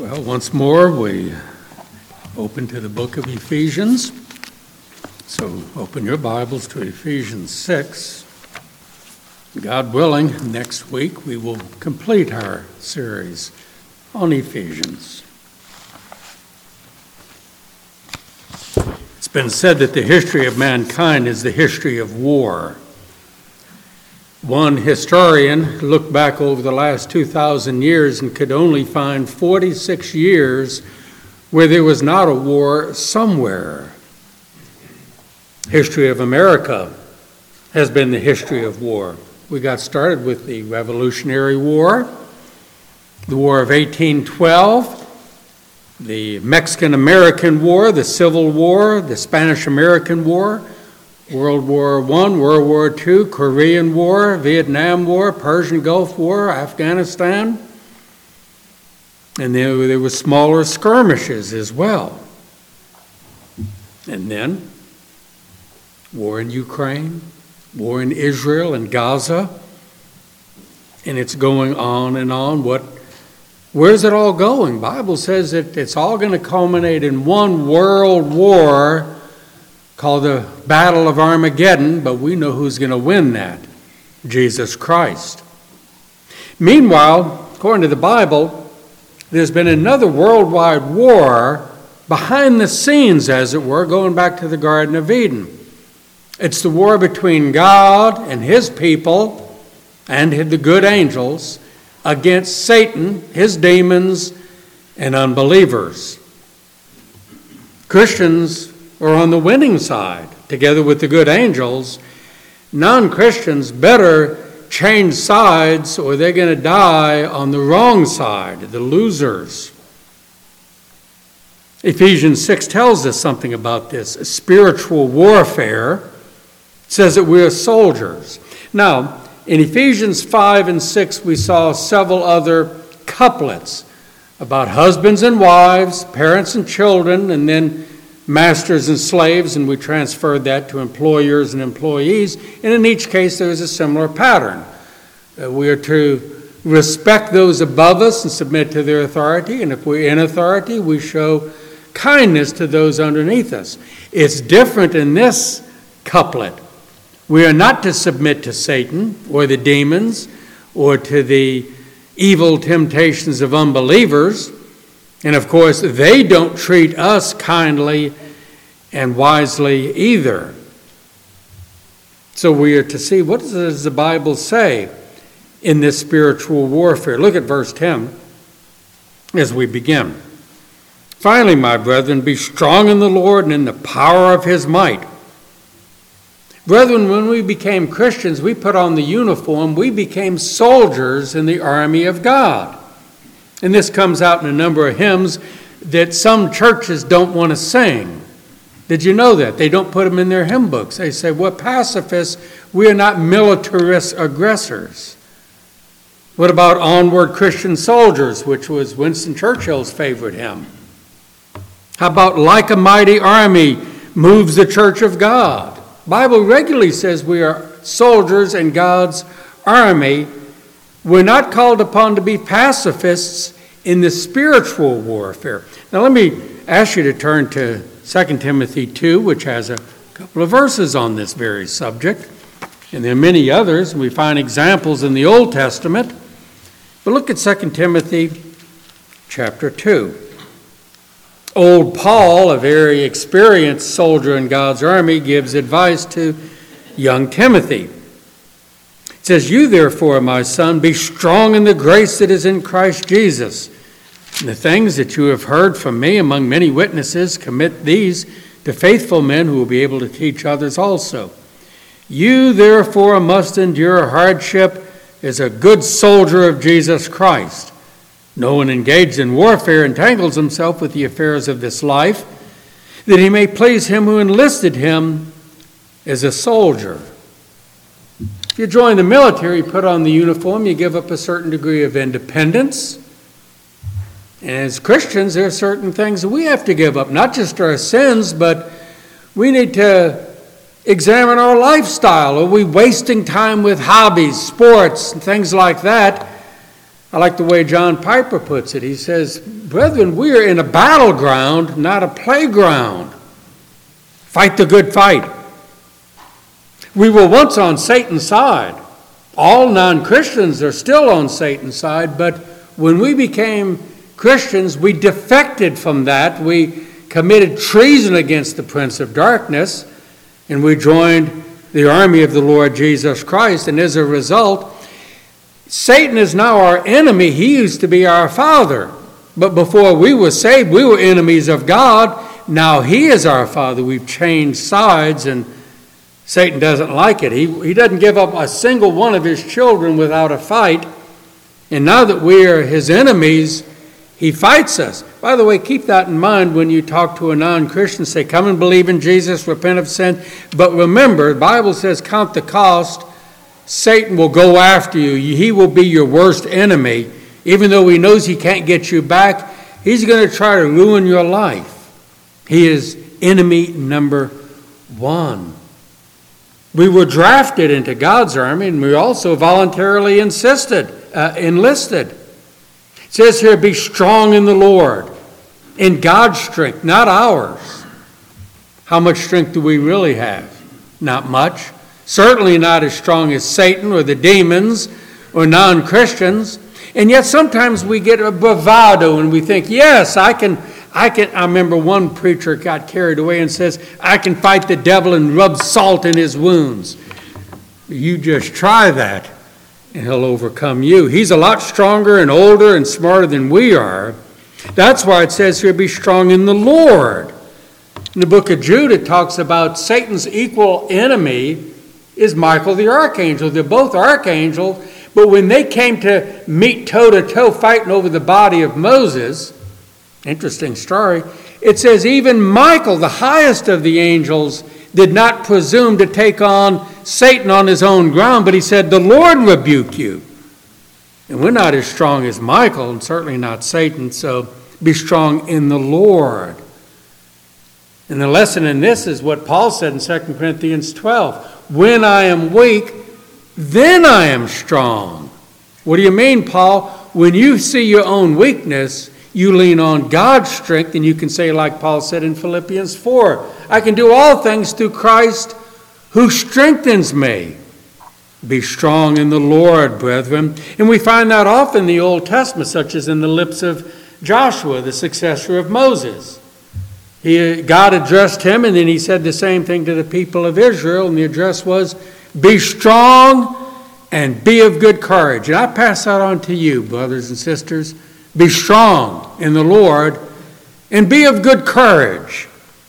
Well, once more, we open to the book of Ephesians. So open your Bibles to Ephesians 6. God willing, next week we will complete our series on Ephesians. It's been said that the history of mankind is the history of war. One historian looked back over the last 2,000 years and could only find 46 years where there was not a war somewhere. History of America has been the history of war. We got started with the Revolutionary War, the War of 1812, the Mexican American War, the Civil War, the Spanish American War, World War I, World War II, Korean War, Vietnam War, Persian Gulf War, Afghanistan. And there, there were smaller skirmishes as well. And then war in Ukraine, war in Israel and Gaza. And it's going on and on. What where's it all going? Bible says that it's all going to culminate in one world war called the Battle of Armageddon, but we know who's going to win that Jesus Christ. Meanwhile, according to the Bible, there's been another worldwide war behind the scenes, as it were, going back to the Garden of Eden. It's the war between God and his people and the good angels against Satan, his demons, and unbelievers. Christians or on the winning side, together with the good angels, non Christians better change sides or they're going to die on the wrong side, the losers. Ephesians 6 tells us something about this. Spiritual warfare says that we're soldiers. Now, in Ephesians 5 and 6, we saw several other couplets about husbands and wives, parents and children, and then masters and slaves, and we transferred that to employers and employees. And in each case, there is a similar pattern. Uh, we are to respect those above us and submit to their authority, and if we're in authority, we show kindness to those underneath us. It's different in this couplet. We are not to submit to Satan or the demons or to the evil temptations of unbelievers. And of course, they don't treat us kindly and wisely either. So we are to see what does the Bible say in this spiritual warfare. Look at verse 10 as we begin. Finally, my brethren, be strong in the Lord and in the power of his might. Brethren, when we became Christians, we put on the uniform, we became soldiers in the army of God. And this comes out in a number of hymns that some churches don't want to sing. Did you know that? They don't put them in their hymn books. They say, we're pacifists, we are not militarist aggressors. What about Onward Christian Soldiers, which was Winston Churchill's favorite hymn? How about Like a Mighty Army moves the church of God? Bible regularly says we are soldiers in God's army we're not called upon to be pacifists in the spiritual warfare. Now, let me ask you to turn to 2 Timothy 2, which has a couple of verses on this very subject. And there are many others. We find examples in the Old Testament. But look at 2 Timothy chapter 2. Old Paul, a very experienced soldier in God's army, gives advice to young Timothy. Says, You therefore, my son, be strong in the grace that is in Christ Jesus. And the things that you have heard from me among many witnesses, commit these to faithful men who will be able to teach others also. You therefore must endure hardship as a good soldier of Jesus Christ. No one engaged in warfare entangles himself with the affairs of this life, that he may please him who enlisted him as a soldier. If you join the military, put on the uniform, you give up a certain degree of independence. And as Christians, there are certain things that we have to give up, not just our sins, but we need to examine our lifestyle. Are we wasting time with hobbies, sports, and things like that? I like the way John Piper puts it. He says, Brethren, we are in a battleground, not a playground. Fight the good fight. We were once on Satan's side. All non Christians are still on Satan's side, but when we became Christians, we defected from that. We committed treason against the Prince of Darkness, and we joined the army of the Lord Jesus Christ. And as a result, Satan is now our enemy. He used to be our father. But before we were saved, we were enemies of God. Now he is our father. We've changed sides, and Satan doesn't like it. He, he doesn't give up a single one of his children without a fight. And now that we are his enemies, he fights us. By the way, keep that in mind when you talk to a non Christian. Say, come and believe in Jesus, repent of sin. But remember, the Bible says, count the cost. Satan will go after you. He will be your worst enemy. Even though he knows he can't get you back, he's going to try to ruin your life. He is enemy number one. We were drafted into God's army, and we also voluntarily insisted, uh, enlisted. It says here, be strong in the Lord, in God's strength, not ours. How much strength do we really have? Not much. Certainly not as strong as Satan or the demons or non Christians. And yet sometimes we get a bravado and we think, yes, I can, I can. I remember one preacher got carried away and says, I can fight the devil and rub salt in his wounds. You just try that and he'll overcome you. He's a lot stronger and older and smarter than we are. That's why it says here, be strong in the Lord. In the book of Jude, it talks about Satan's equal enemy is Michael the archangel. They're both archangels, but when they came to meet toe to toe fighting over the body of Moses, interesting story, it says even Michael, the highest of the angels, did not presume to take on Satan on his own ground, but he said, The Lord rebuke you. And we're not as strong as Michael, and certainly not Satan, so be strong in the Lord. And the lesson in this is what Paul said in 2 Corinthians 12 When I am weak, then I am strong. What do you mean, Paul? When you see your own weakness, you lean on God's strength, and you can say, like Paul said in Philippians 4, I can do all things through Christ who strengthens me. Be strong in the Lord, brethren. And we find that often in the Old Testament, such as in the lips of Joshua, the successor of Moses. He, God addressed him, and then he said the same thing to the people of Israel, and the address was, Be strong and be of good courage. And I pass that on to you, brothers and sisters. Be strong in the Lord and be of good courage.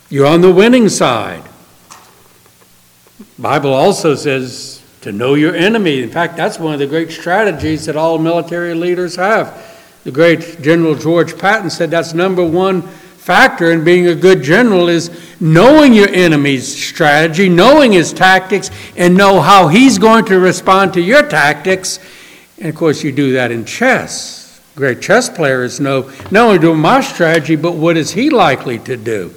You're on the winning side. Bible also says to know your enemy. In fact, that's one of the great strategies that all military leaders have. The great General George Patton said that's number one factor in being a good general is knowing your enemy's strategy, knowing his tactics, and know how he's going to respond to your tactics. And of course, you do that in chess. Great chess players know not only do my strategy, but what is he likely to do?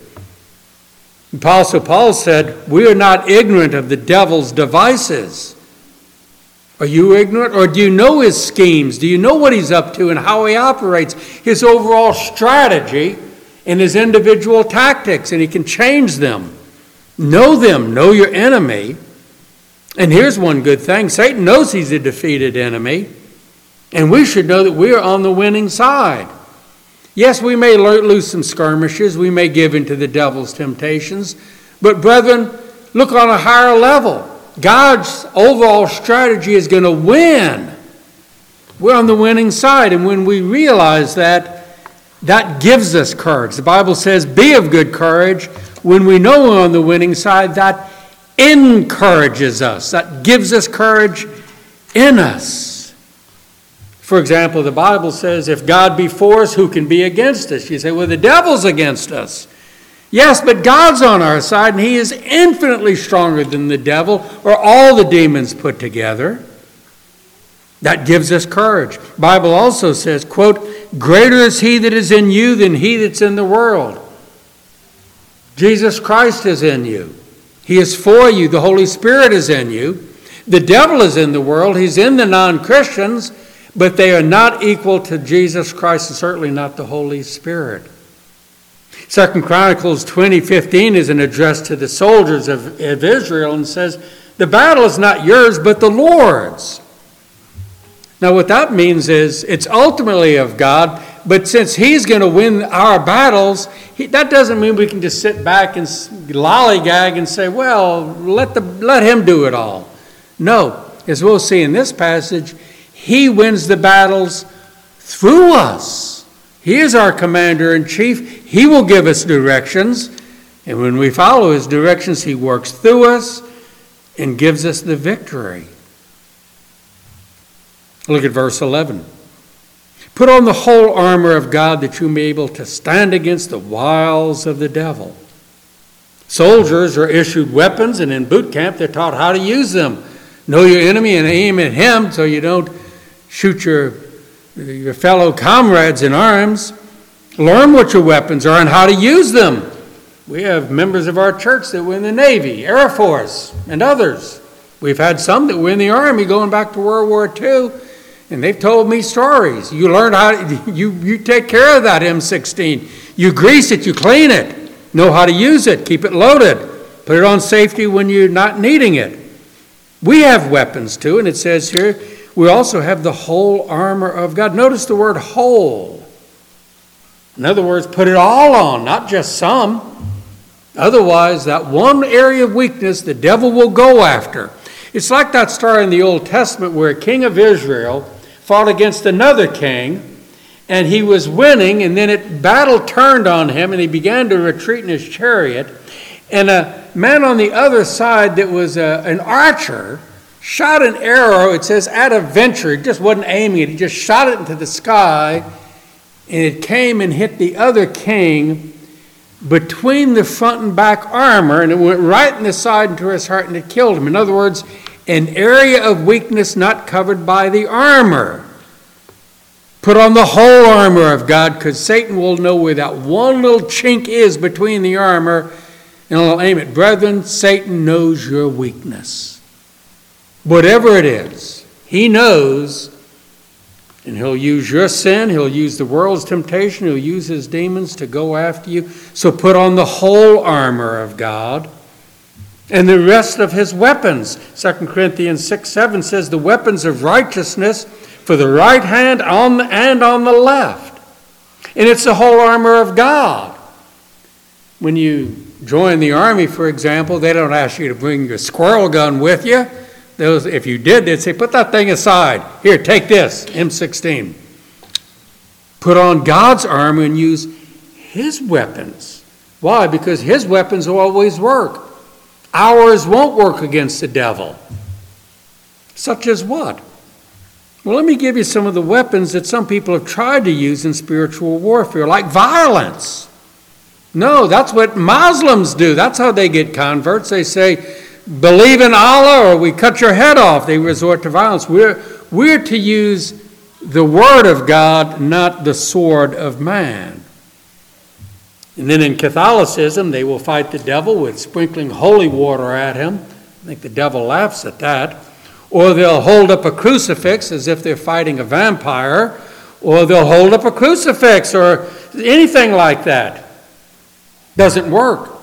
Apostle Paul said, We are not ignorant of the devil's devices. Are you ignorant? Or do you know his schemes? Do you know what he's up to and how he operates? His overall strategy and his individual tactics, and he can change them. Know them, know your enemy. And here's one good thing Satan knows he's a defeated enemy, and we should know that we are on the winning side. Yes, we may lose some skirmishes, we may give in to the devil's temptations, but brethren, look on a higher level. God's overall strategy is going to win. We're on the winning side, and when we realize that, that gives us courage. The Bible says, Be of good courage. When we know we're on the winning side, that encourages us, that gives us courage in us. For example, the Bible says, if God be for us, who can be against us? You say, well, the devil's against us. Yes, but God's on our side, and He is infinitely stronger than the devil or all the demons put together. That gives us courage. Bible also says, quote, greater is he that is in you than he that's in the world. Jesus Christ is in you. He is for you. The Holy Spirit is in you. The devil is in the world. He's in the non Christians. But they are not equal to Jesus Christ and certainly not the Holy Spirit. Second Chronicles 20:15 is an address to the soldiers of, of Israel and says, "The battle is not yours, but the Lord's." Now, what that means is it's ultimately of God, but since He's going to win our battles, he, that doesn't mean we can just sit back and lollygag and say, "Well, let the let Him do it all." No, as we'll see in this passage, He wins the battles through us. He is our commander in chief. He will give us directions. And when we follow his directions, he works through us and gives us the victory. Look at verse 11. Put on the whole armor of God that you may be able to stand against the wiles of the devil. Soldiers are issued weapons, and in boot camp, they're taught how to use them. Know your enemy and aim at him so you don't shoot your, your fellow comrades in arms. Learn what your weapons are and how to use them. We have members of our church that were in the Navy, Air Force, and others. We've had some that were in the Army going back to World War II, and they've told me stories. You learn how to, you, you take care of that M16. You grease it, you clean it, know how to use it, keep it loaded, put it on safety when you're not needing it. We have weapons too, and it says here, we also have the whole armor of God. Notice the word whole. In other words, put it all on, not just some. Otherwise, that one area of weakness the devil will go after. It's like that story in the Old Testament where a king of Israel fought against another king, and he was winning, and then it battle turned on him, and he began to retreat in his chariot. And a man on the other side that was a, an archer shot an arrow, it says, at a venture. He just wasn't aiming it, he just shot it into the sky, and it came and hit the other king between the front and back armor, and it went right in the side into his heart, and it killed him. In other words, an area of weakness not covered by the armor. Put on the whole armor of God, because Satan will know where that one little chink is between the armor, and he'll aim it. Brethren, Satan knows your weakness. Whatever it is, he knows and he'll use your sin, he'll use the world's temptation, he'll use his demons to go after you. So put on the whole armor of God and the rest of his weapons. 2 Corinthians 6 7 says, The weapons of righteousness for the right hand on the, and on the left. And it's the whole armor of God. When you join the army, for example, they don't ask you to bring your squirrel gun with you. Those, if you did, they'd say, put that thing aside. Here, take this, M16. Put on God's armor and use His weapons. Why? Because His weapons always work. Ours won't work against the devil. Such as what? Well, let me give you some of the weapons that some people have tried to use in spiritual warfare, like violence. No, that's what Muslims do. That's how they get converts. They say, believe in Allah or we cut your head off. They resort to violence. We're, we're to use the Word of God, not the sword of man. And then in Catholicism, they will fight the devil with sprinkling holy water at him. I think the devil laughs at that. Or they'll hold up a crucifix as if they're fighting a vampire. Or they'll hold up a crucifix or anything like that. Doesn't work.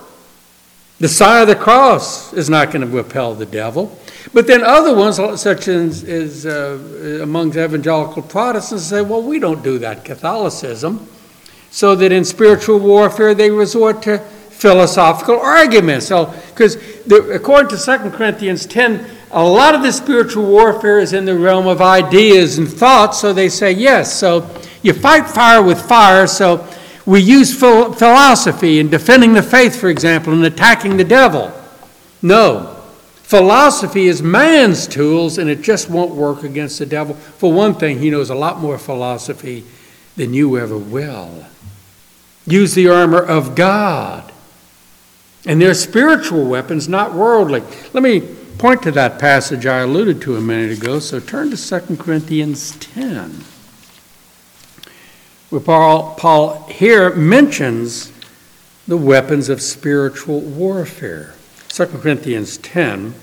The sign of the cross is not going to repel the devil. But then other ones, such as, as uh, among evangelical Protestants, say, well, we don't do that, Catholicism. So that in spiritual warfare, they resort to philosophical arguments. So, because according to 2 Corinthians 10, a lot of the spiritual warfare is in the realm of ideas and thoughts. So they say, yes, so you fight fire with fire. So we use philosophy in defending the faith, for example, and attacking the devil. No. Philosophy is man's tools, and it just won't work against the devil. For one thing, he knows a lot more philosophy than you ever will. Use the armor of God. And they're spiritual weapons, not worldly. Let me point to that passage I alluded to a minute ago. So turn to 2 Corinthians 10 where Paul, Paul here mentions the weapons of spiritual warfare. 2 Corinthians 10,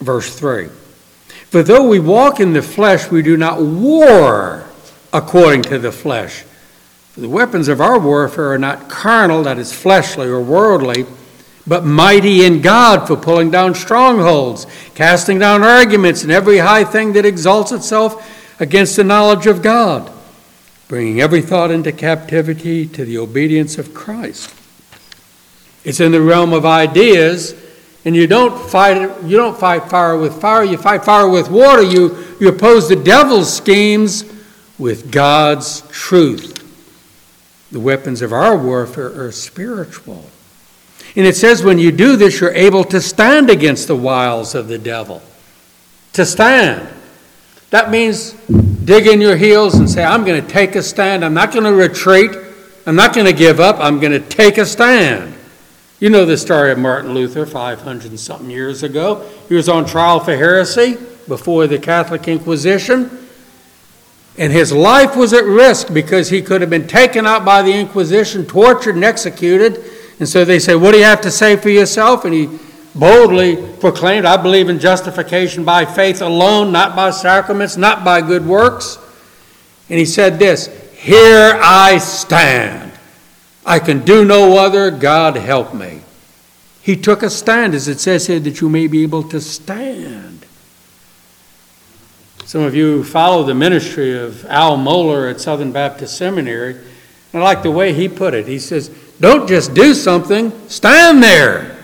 verse 3. For though we walk in the flesh, we do not war according to the flesh. For the weapons of our warfare are not carnal, that is, fleshly or worldly, but mighty in God for pulling down strongholds, casting down arguments and every high thing that exalts itself against the knowledge of God, bringing every thought into captivity to the obedience of Christ. It's in the realm of ideas and you don't fight you don't fight fire with fire. You fight fire with water. You you oppose the devil's schemes with God's truth. The weapons of our warfare are spiritual. And it says when you do this you're able to stand against the wiles of the devil. To stand. That means dig in your heels and say I'm going to take a stand I'm not going to retreat I'm not going to give up I'm going to take a stand you know the story of Martin Luther 500 and something years ago. He was on trial for heresy before the Catholic Inquisition. And his life was at risk because he could have been taken out by the Inquisition, tortured, and executed. And so they say, What do you have to say for yourself? And he boldly proclaimed, I believe in justification by faith alone, not by sacraments, not by good works. And he said this Here I stand. I can do no other. God help me. He took a stand, as it says here, that you may be able to stand. Some of you follow the ministry of Al Mohler at Southern Baptist Seminary. I like the way he put it. He says, Don't just do something, stand there.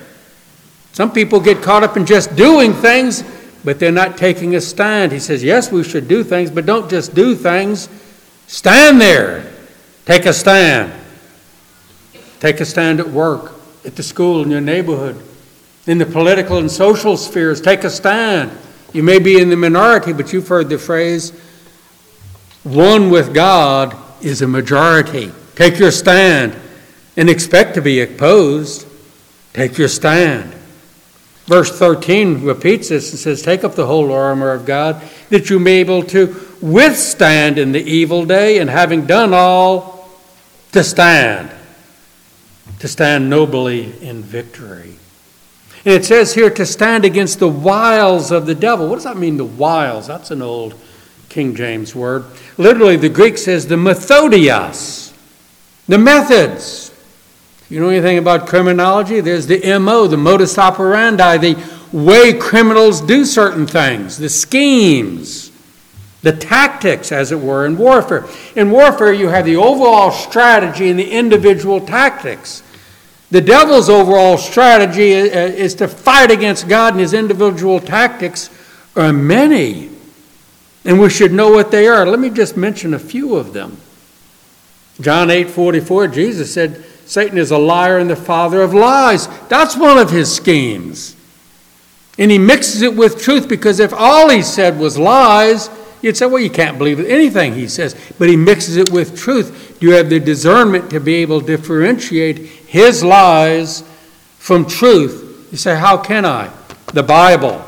Some people get caught up in just doing things, but they're not taking a stand. He says, Yes, we should do things, but don't just do things. Stand there. Take a stand. Take a stand at work, at the school, in your neighborhood, in the political and social spheres. Take a stand. You may be in the minority, but you've heard the phrase one with God is a majority. Take your stand and expect to be opposed. Take your stand. Verse 13 repeats this and says, Take up the whole armor of God, that you may be able to withstand in the evil day, and having done all, to stand to stand nobly in victory. And it says here to stand against the wiles of the devil. What does that mean, the wiles? That's an old King James word. Literally, the Greek says the methodios, the methods. You know anything about criminology? There's the MO, the modus operandi, the way criminals do certain things, the schemes, the tactics, as it were, in warfare. In warfare, you have the overall strategy and the individual tactics. The devil's overall strategy is to fight against God, and his individual tactics are many. And we should know what they are. Let me just mention a few of them. John 8 44, Jesus said, Satan is a liar and the father of lies. That's one of his schemes. And he mixes it with truth because if all he said was lies, you'd say, well, you can't believe anything he says. But he mixes it with truth. Do you have the discernment to be able to differentiate his lies from truth. You say, How can I? The Bible,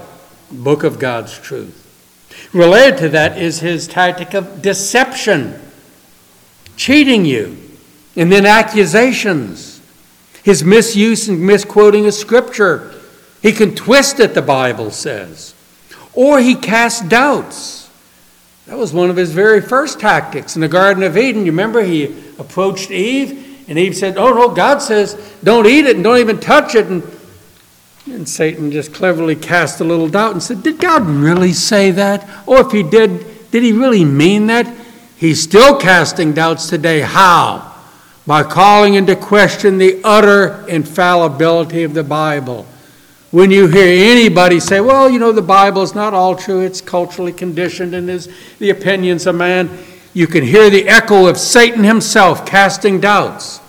book of God's truth. Related to that is his tactic of deception, cheating you, and then accusations, his misuse and misquoting of Scripture. He can twist it, the Bible says. Or he casts doubts. That was one of his very first tactics in the Garden of Eden. You remember he approached Eve and Eve said, Oh, no, God says, don't eat it and don't even touch it. And, and Satan just cleverly cast a little doubt and said, Did God really say that? Or if he did, did he really mean that? He's still casting doubts today. How? By calling into question the utter infallibility of the Bible. When you hear anybody say, well, you know, the Bible is not all true, it's culturally conditioned and is the opinions of man, you can hear the echo of Satan himself casting doubts.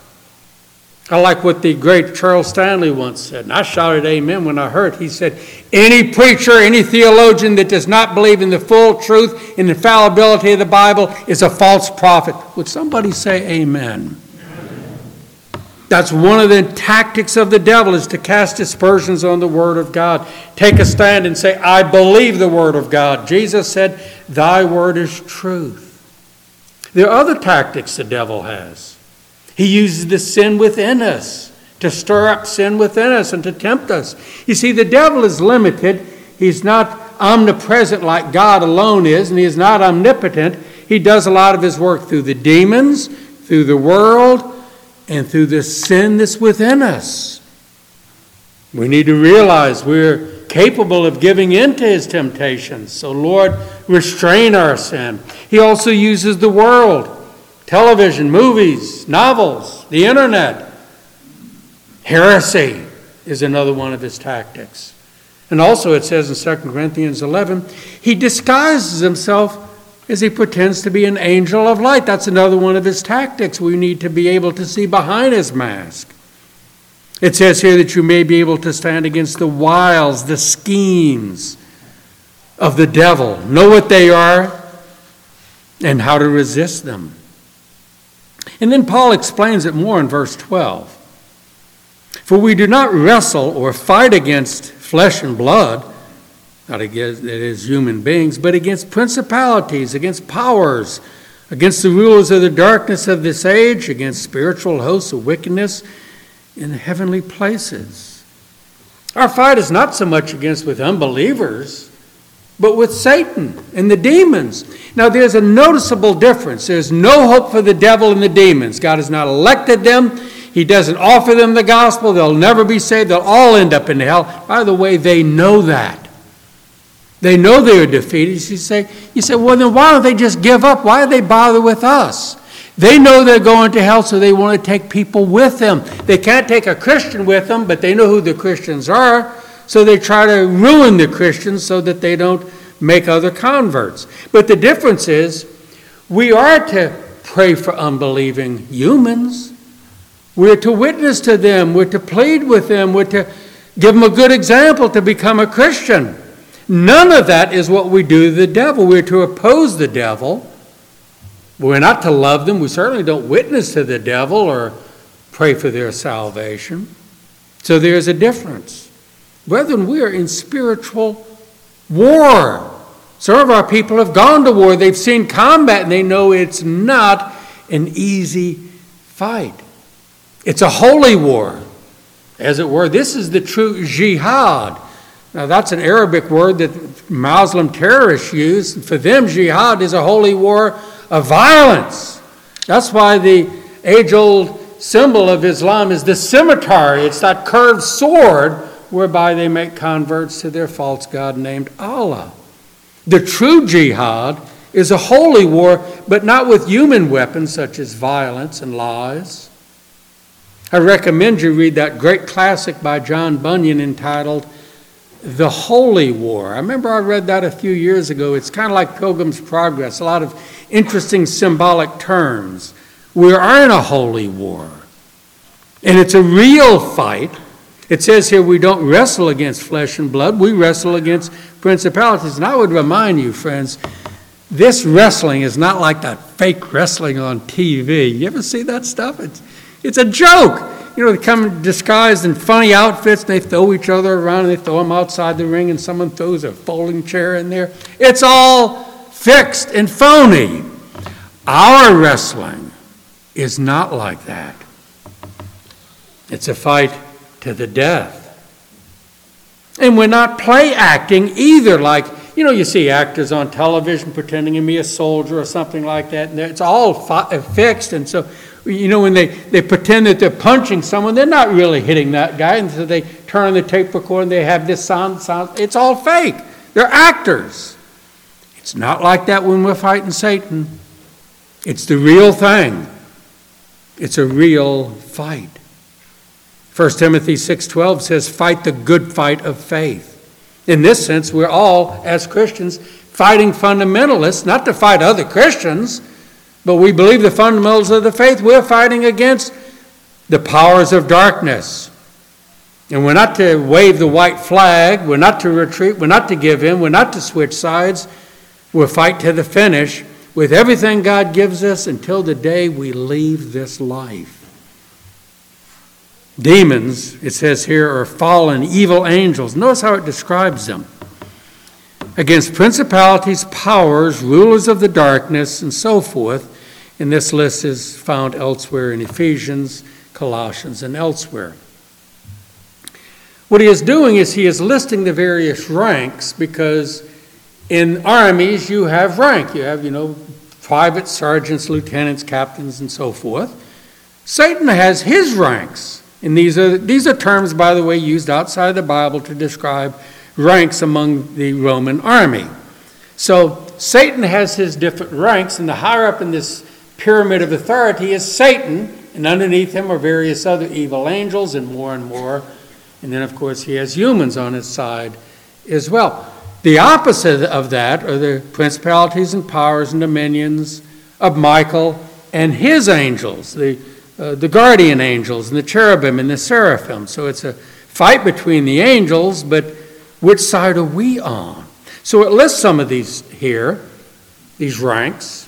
I like what the great Charles Stanley once said, and I shouted amen when I heard. He said, Any preacher, any theologian that does not believe in the full truth and infallibility of the Bible is a false prophet. Would somebody say amen? That's one of the tactics of the devil is to cast aspersions on the word of God. Take a stand and say, I believe the word of God. Jesus said, Thy word is truth. There are other tactics the devil has. He uses the sin within us to stir up sin within us and to tempt us. You see, the devil is limited. He's not omnipresent like God alone is, and He is not omnipotent. He does a lot of His work through the demons, through the world, and through the sin that's within us. We need to realize we're capable of giving in to His temptations. So, Lord, restrain our sin. He also uses the world television, movies, novels, the internet. Heresy is another one of his tactics. And also, it says in 2 Corinthians 11, he disguises himself as he pretends to be an angel of light. That's another one of his tactics. We need to be able to see behind his mask. It says here that you may be able to stand against the wiles, the schemes of the devil, know what they are, and how to resist them. And then Paul explains it more in verse 12. For we do not wrestle or fight against flesh and blood, not against it is human beings, but against principalities, against powers, against the rulers of the darkness of this age, against spiritual hosts of wickedness in the heavenly places. Our fight is not so much against with unbelievers, but with Satan and the demons. Now, there's a noticeable difference. There's no hope for the devil and the demons. God has not elected them. He doesn't offer them the gospel. They'll never be saved. They'll all end up in hell. By the way, they know that. They know they are defeated. You say, you say, well, then why don't they just give up? Why do they bother with us? They know they're going to hell, so they want to take people with them. They can't take a Christian with them, but they know who the Christians are, so they try to ruin the Christians so that they don't make other converts. But the difference is, we are to pray for unbelieving humans. We're to witness to them. We're to plead with them. We're to give them a good example to become a Christian. None of that is what we do to the devil. We're to oppose the devil. We're not to love them. We certainly don't witness to the devil or pray for their salvation. So there's a difference. Brethren, we are in spiritual war. Some of our people have gone to war. They've seen combat and they know it's not an easy fight. It's a holy war, as it were. This is the true jihad. Now, that's an Arabic word that Muslim terrorists use. For them, jihad is a holy war of violence. That's why the age old symbol of Islam is the scimitar. It's that curved sword whereby they make converts to their false god named Allah. The true jihad is a holy war, but not with human weapons such as violence and lies. I recommend you read that great classic by John Bunyan entitled The Holy War. I remember I read that a few years ago. It's kind of like Pilgrim's Progress, a lot of interesting symbolic terms. We are in a holy war, and it's a real fight. It says here we don't wrestle against flesh and blood, we wrestle against principalities. And I would remind you, friends, this wrestling is not like that fake wrestling on TV. You ever see that stuff? It's it's a joke. You know, they come disguised in funny outfits and they throw each other around and they throw them outside the ring and someone throws a folding chair in there. It's all fixed and phony. Our wrestling is not like that. It's a fight to the death. And we're not play acting either, like, you know, you see actors on television pretending to be a soldier or something like that, and it's all fi- uh, fixed. And so you know, when they, they pretend that they're punching someone, they're not really hitting that guy. And so they turn on the tape recorder and they have this sound, sound. It's all fake. They're actors. It's not like that when we're fighting Satan. It's the real thing. It's a real fight. 1 Timothy 6:12 says fight the good fight of faith. In this sense, we're all as Christians fighting fundamentalists, not to fight other Christians, but we believe the fundamentals of the faith. We're fighting against the powers of darkness. And we're not to wave the white flag. We're not to retreat. We're not to give in. We're not to switch sides. We'll fight to the finish with everything God gives us until the day we leave this life. Demons, it says here, are fallen evil angels. Notice how it describes them against principalities, powers, rulers of the darkness, and so forth and this list is found elsewhere in Ephesians, Colossians, and elsewhere. What he is doing is he is listing the various ranks because in armies you have rank. You have, you know, private sergeants, lieutenants, captains, and so forth. Satan has his ranks. And these are, these are terms, by the way, used outside of the Bible to describe ranks among the Roman army. So Satan has his different ranks, and the higher up in this pyramid of authority is Satan, and underneath him are various other evil angels, and more and more. And then, of course, he has humans on his side as well. The opposite of that are the principalities and powers and dominions of Michael and his angels, the, uh, the guardian angels and the cherubim and the seraphim. So it's a fight between the angels, but which side are we on? So it lists some of these here, these ranks.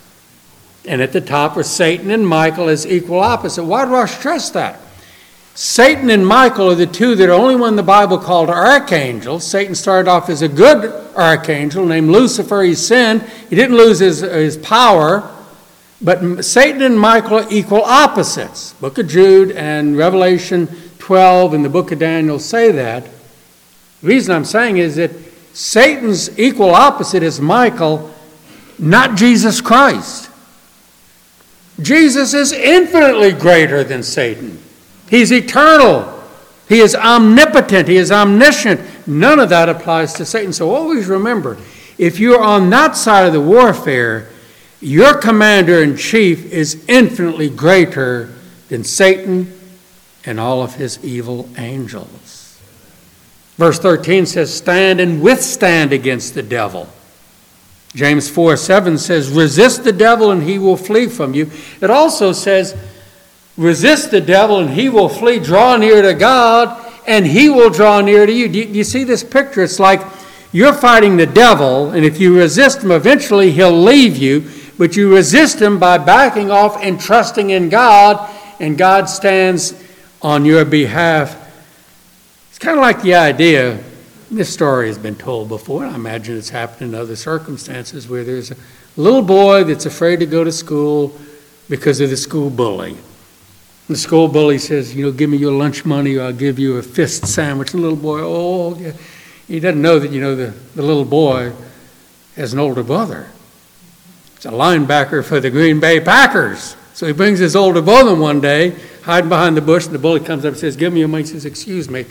And at the top are Satan and Michael as equal opposite. Why do I stress that? Satan and Michael are the two that are only one the Bible called archangels. Satan started off as a good archangel named Lucifer. He sinned. He didn't lose his, his power. But Satan and Michael are equal opposites. Book of Jude and Revelation 12 and the book of Daniel say that. The reason I'm saying is that Satan's equal opposite is Michael, not Jesus Christ. Jesus is infinitely greater than Satan. He's eternal. He is omnipotent. He is omniscient. None of that applies to Satan. So always remember if you're on that side of the warfare, your commander in chief is infinitely greater than Satan and all of his evil angels. Verse 13 says, Stand and withstand against the devil. James 4 7 says, Resist the devil and he will flee from you. It also says, Resist the devil and he will flee. Draw near to God and he will draw near to you. Do, you. see this picture? It's like you're fighting the devil, and if you resist him, eventually he'll leave you. But you resist him by backing off and trusting in God, and God stands on your behalf. It's kind of like the idea this story has been told before, and I imagine it's happened in other circumstances where there's a little boy that's afraid to go to school because of the school bully. The school bully says, You know, give me your lunch money or I'll give you a fist sandwich. And the little boy, oh, yeah. he doesn't know that, you know, the, the little boy has an older brother. He's a linebacker for the Green Bay Packers. So he brings his older brother one day, hiding behind the bush, and the bully comes up and says, Give me your money. He says, Excuse me.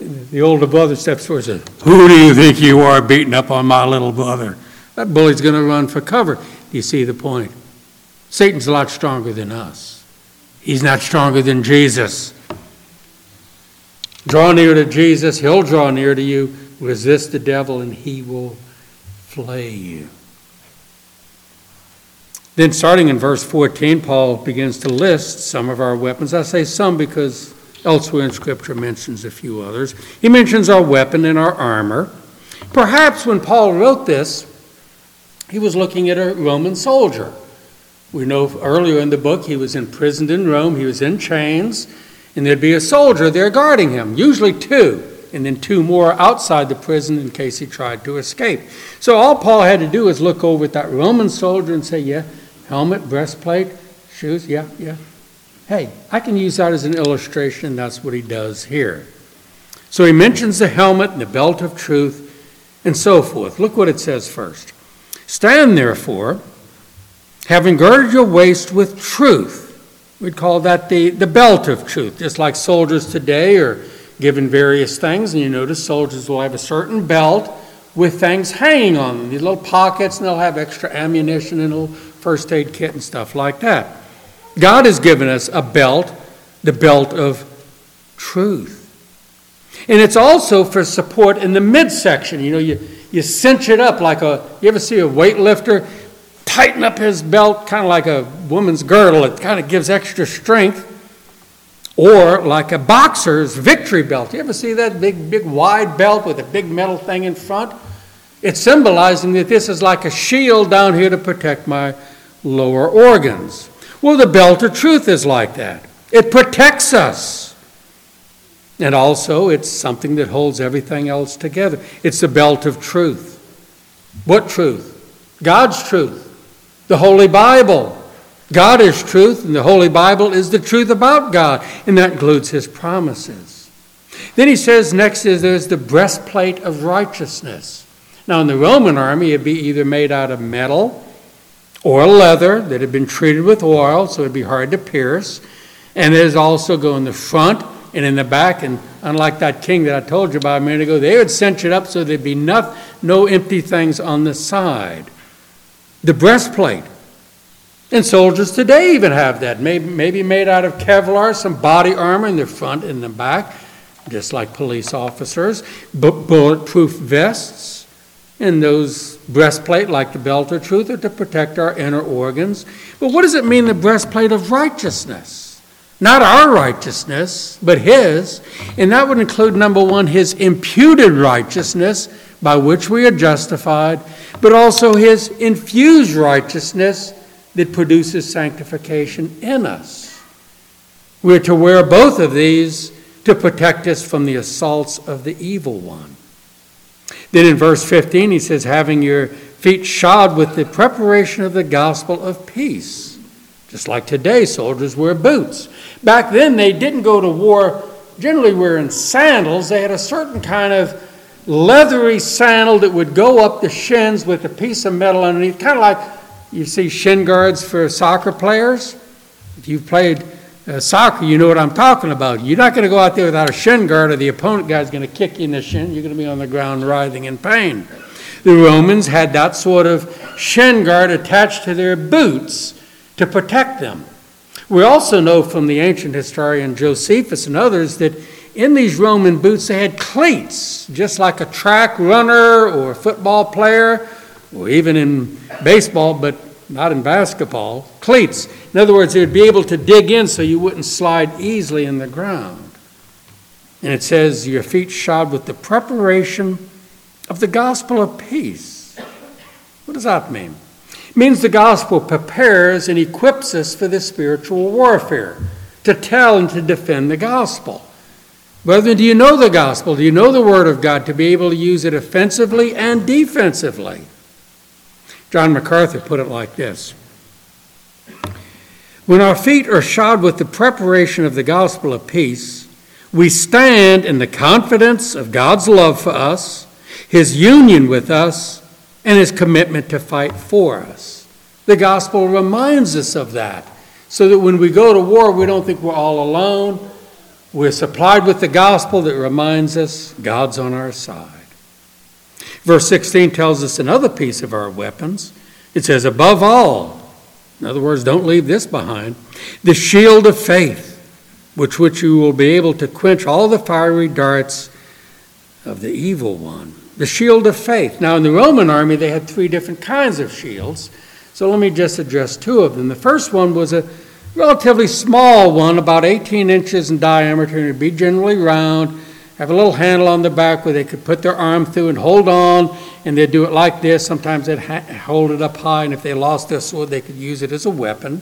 The older brother steps forward Who do you think you are beating up on my little brother? That bully's going to run for cover. You see the point? Satan's a lot stronger than us. He's not stronger than Jesus. Draw near to Jesus, he'll draw near to you. Resist the devil, and he will flay you. Then, starting in verse 14, Paul begins to list some of our weapons. I say some because elsewhere in Scripture mentions a few others. He mentions our weapon and our armor. Perhaps when Paul wrote this, he was looking at a Roman soldier. We know earlier in the book he was imprisoned in Rome, he was in chains, and there'd be a soldier there guarding him, usually two, and then two more outside the prison in case he tried to escape. So all Paul had to do was look over at that Roman soldier and say, Yeah, helmet, breastplate, shoes, yeah, yeah. Hey, I can use that as an illustration, that's what he does here. So he mentions the helmet and the belt of truth and so forth. Look what it says first. Stand therefore having girded your waist with truth. We'd call that the, the belt of truth, just like soldiers today are given various things. And you notice soldiers will have a certain belt with things hanging on them, these little pockets, and they'll have extra ammunition and a little first aid kit and stuff like that. God has given us a belt, the belt of truth. And it's also for support in the midsection. You know, you, you cinch it up like a, you ever see a weightlifter? tighten up his belt, kind of like a woman's girdle. It kind of gives extra strength. Or like a boxer's victory belt. You ever see that big, big, wide belt with a big metal thing in front? It's symbolizing that this is like a shield down here to protect my lower organs. Well, the belt of truth is like that. It protects us. And also, it's something that holds everything else together. It's the belt of truth. What truth? God's truth the Holy Bible. God is truth, and the Holy Bible is the truth about God, and that includes His promises. Then he says next is there's the breastplate of righteousness. Now, in the Roman army, it'd be either made out of metal or leather that had been treated with oil, so it'd be hard to pierce. And there's also go in the front and in the back. And unlike that king that I told you about a minute ago, they would cinch it up so there'd be no, no empty things on the side. The breastplate. And soldiers today even have that, maybe, maybe made out of Kevlar, some body armor in the front and the back, just like police officers, bulletproof vests, and those breastplate, like the belt of truth, are to protect our inner organs. But what does it mean, the breastplate of righteousness? Not our righteousness, but His. And that would include, number one, His imputed righteousness by which we are justified, but also His infused righteousness that produces sanctification in us. We're to wear both of these to protect us from the assaults of the evil one. Then in verse 15, he says, having your feet shod with the preparation of the gospel of peace. Just like today, soldiers wear boots. Back then, they didn't go to war generally wearing sandals. They had a certain kind of leathery sandal that would go up the shins with a piece of metal underneath, kind of like you see shin guards for soccer players. If you've played uh, soccer, you know what I'm talking about. You're not going to go out there without a shin guard, or the opponent guy's going to kick you in the shin. You're going to be on the ground writhing in pain. The Romans had that sort of shin guard attached to their boots to protect them. We also know from the ancient historian Josephus and others that in these Roman boots they had cleats, just like a track runner or a football player, or even in baseball, but not in basketball, cleats. In other words, they would be able to dig in so you wouldn't slide easily in the ground. And it says, Your feet shod with the preparation of the gospel of peace. What does that mean? It means the gospel prepares and equips us for the spiritual warfare, to tell and to defend the gospel. Brethren, do you know the gospel? Do you know the Word of God to be able to use it offensively and defensively? John MacArthur put it like this When our feet are shod with the preparation of the gospel of peace, we stand in the confidence of God's love for us, His union with us, and His commitment to fight for us. The gospel reminds us of that, so that when we go to war, we don't think we're all alone. We're supplied with the gospel that reminds us God's on our side. Verse 16 tells us another piece of our weapons. It says, above all, in other words, don't leave this behind, the shield of faith, which which you will be able to quench all the fiery darts of the evil one. The shield of faith. Now, in the Roman army, they had three different kinds of shields. So let me just address two of them. The first one was a relatively small one, about 18 inches in diameter, and it'd be generally round have a little handle on the back where they could put their arm through and hold on, and they'd do it like this. Sometimes they'd ha- hold it up high, and if they lost their sword, they could use it as a weapon.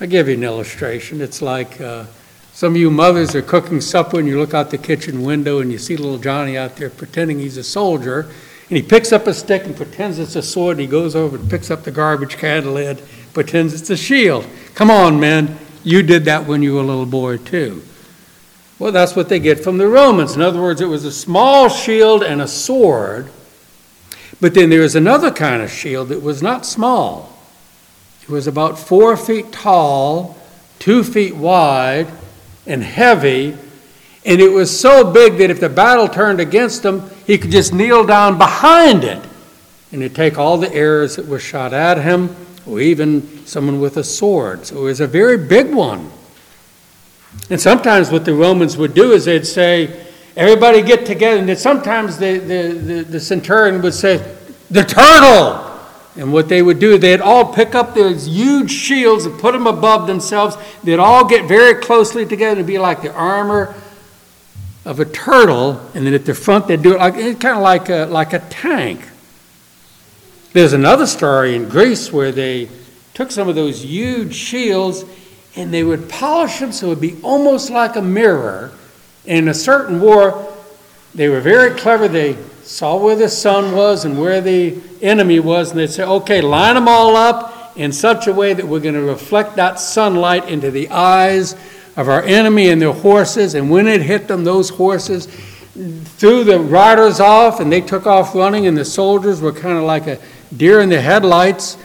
I'll give you an illustration. It's like uh, some of you mothers are cooking supper, and you look out the kitchen window, and you see little Johnny out there pretending he's a soldier, and he picks up a stick and pretends it's a sword, and he goes over and picks up the garbage can lid, pretends it's a shield. Come on, man. You did that when you were a little boy, too. Well, that's what they get from the Romans. In other words, it was a small shield and a sword. But then there was another kind of shield that was not small. It was about four feet tall, two feet wide, and heavy. And it was so big that if the battle turned against him, he could just kneel down behind it and he'd take all the arrows that were shot at him, or even someone with a sword. So it was a very big one. And sometimes what the Romans would do is they'd say, everybody get together. And then sometimes the, the, the, the centurion would say, the turtle. And what they would do, they'd all pick up those huge shields and put them above themselves. They'd all get very closely together and be like the armor of a turtle. And then at the front, they'd do it like, it's kind of like a, like a tank. There's another story in Greece where they took some of those huge shields and they would polish them so it would be almost like a mirror. In a certain war, they were very clever. They saw where the sun was and where the enemy was, and they'd say, okay, line them all up in such a way that we're going to reflect that sunlight into the eyes of our enemy and their horses. And when it hit them, those horses threw the riders off and they took off running, and the soldiers were kind of like a deer in the headlights.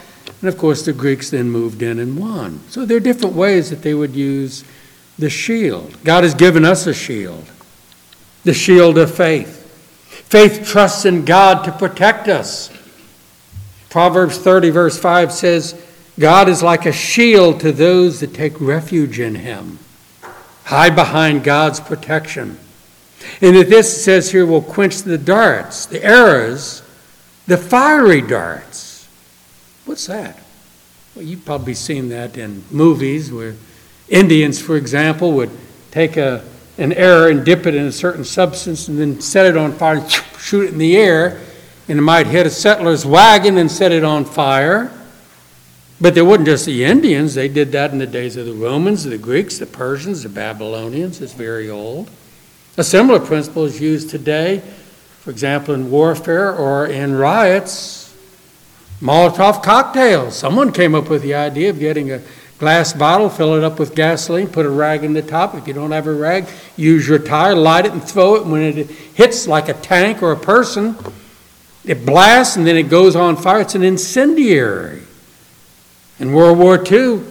And of course, the Greeks then moved in and won. So there are different ways that they would use the shield. God has given us a shield, the shield of faith. Faith trusts in God to protect us. Proverbs 30, verse 5 says, God is like a shield to those that take refuge in him. Hide behind God's protection. And that this says here will quench the darts, the arrows, the fiery darts. What's that? Well, you've probably seen that in movies where Indians, for example, would take a, an arrow and dip it in a certain substance and then set it on fire and shoot it in the air. And it might hit a settler's wagon and set it on fire. But they were not just the Indians, they did that in the days of the Romans, the Greeks, the Persians, the Babylonians. It's very old. A similar principle is used today, for example, in warfare or in riots. Molotov cocktails. Someone came up with the idea of getting a glass bottle, fill it up with gasoline, put a rag in the top. If you don't have a rag, use your tire, light it, and throw it. When it hits like a tank or a person, it blasts and then it goes on fire. It's an incendiary. In World War II,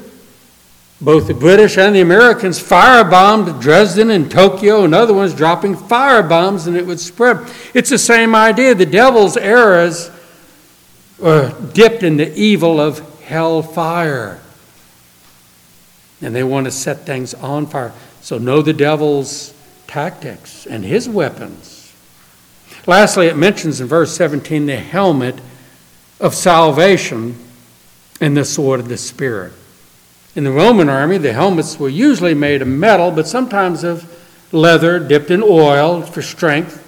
both the British and the Americans firebombed Dresden and Tokyo and other ones dropping firebombs and it would spread. It's the same idea. The devil's arrows are dipped in the evil of hell fire. And they want to set things on fire. So know the devil's tactics and his weapons. Lastly, it mentions in verse 17 the helmet of salvation and the sword of the Spirit. In the Roman army, the helmets were usually made of metal, but sometimes of leather dipped in oil for strength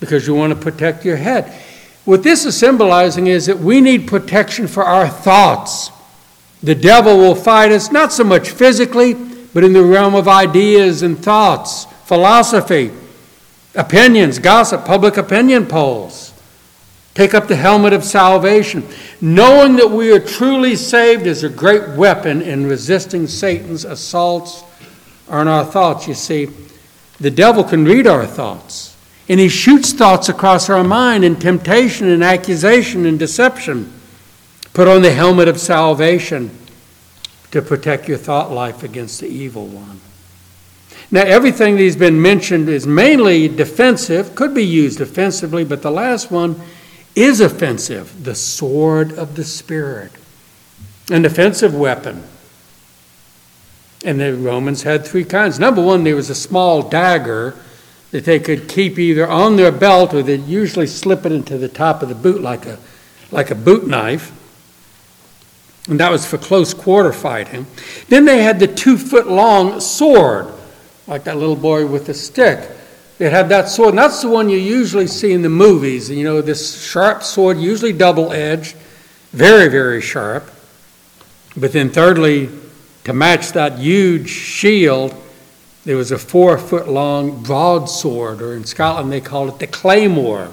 because you want to protect your head. What this is symbolizing is that we need protection for our thoughts. The devil will fight us not so much physically, but in the realm of ideas and thoughts, philosophy, opinions, gossip, public opinion polls. Take up the helmet of salvation. Knowing that we are truly saved is a great weapon in resisting Satan's assaults on our thoughts. You see, the devil can read our thoughts, and he shoots thoughts across our mind in temptation and accusation and deception. Put on the helmet of salvation to protect your thought life against the evil one. Now, everything that's been mentioned is mainly defensive, could be used offensively, but the last one is offensive the sword of the Spirit, an offensive weapon. And the Romans had three kinds. Number one, there was a small dagger that they could keep either on their belt or they'd usually slip it into the top of the boot like a, like a boot knife. And that was for close quarter fighting. Then they had the two foot long sword, like that little boy with the stick. It had that sword, and that's the one you usually see in the movies. You know, this sharp sword, usually double edged, very, very sharp. But then, thirdly, to match that huge shield, there was a four foot long broadsword, or in Scotland they call it the claymore.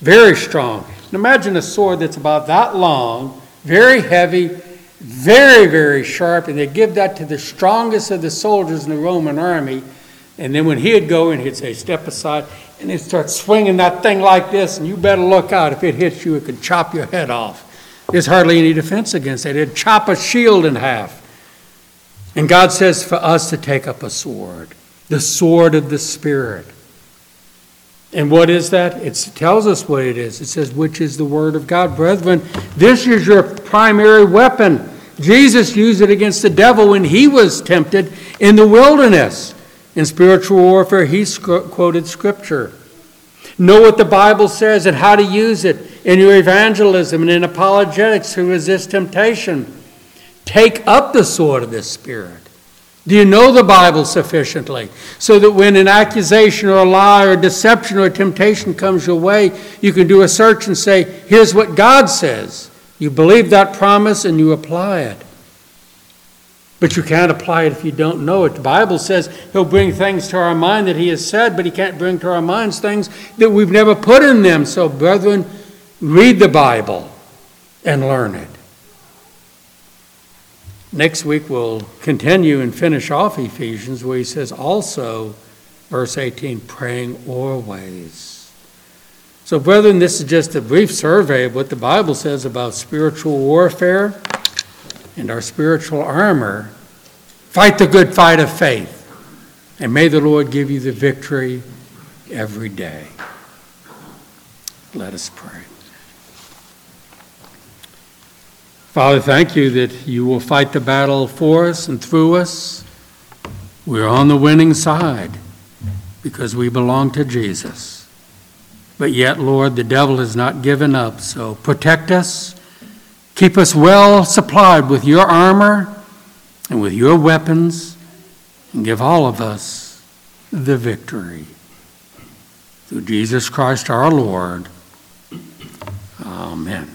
Very strong. And imagine a sword that's about that long, very heavy, very, very sharp, and they give that to the strongest of the soldiers in the Roman army and then when he'd go in, he'd say, Step aside, and he'd start swinging that thing like this, and you better look out. If it hits you, it could chop your head off. There's hardly any defense against it. It'd chop a shield in half. And God says for us to take up a sword, the sword of the Spirit. And what is that? It tells us what it is. It says, which is the Word of God. Brethren, this is your primary weapon. Jesus used it against the devil when he was tempted in the wilderness. In spiritual warfare, he quoted scripture. Know what the Bible says and how to use it in your evangelism and in apologetics to resist temptation. Take up the sword of the Spirit. Do you know the Bible sufficiently so that when an accusation or a lie or deception or temptation comes your way, you can do a search and say, Here's what God says. You believe that promise and you apply it. But you can't apply it if you don't know it. The Bible says He'll bring things to our mind that He has said, but He can't bring to our minds things that we've never put in them. So, brethren, read the Bible and learn it. Next week, we'll continue and finish off Ephesians where he says also, verse 18, praying always. So, brethren, this is just a brief survey of what the Bible says about spiritual warfare and our spiritual armor. Fight the good fight of faith, and may the Lord give you the victory every day. Let us pray. Father, thank you that you will fight the battle for us and through us. We're on the winning side because we belong to Jesus. But yet, Lord, the devil has not given up. So protect us, keep us well supplied with your armor and with your weapons, and give all of us the victory. Through Jesus Christ our Lord. Amen.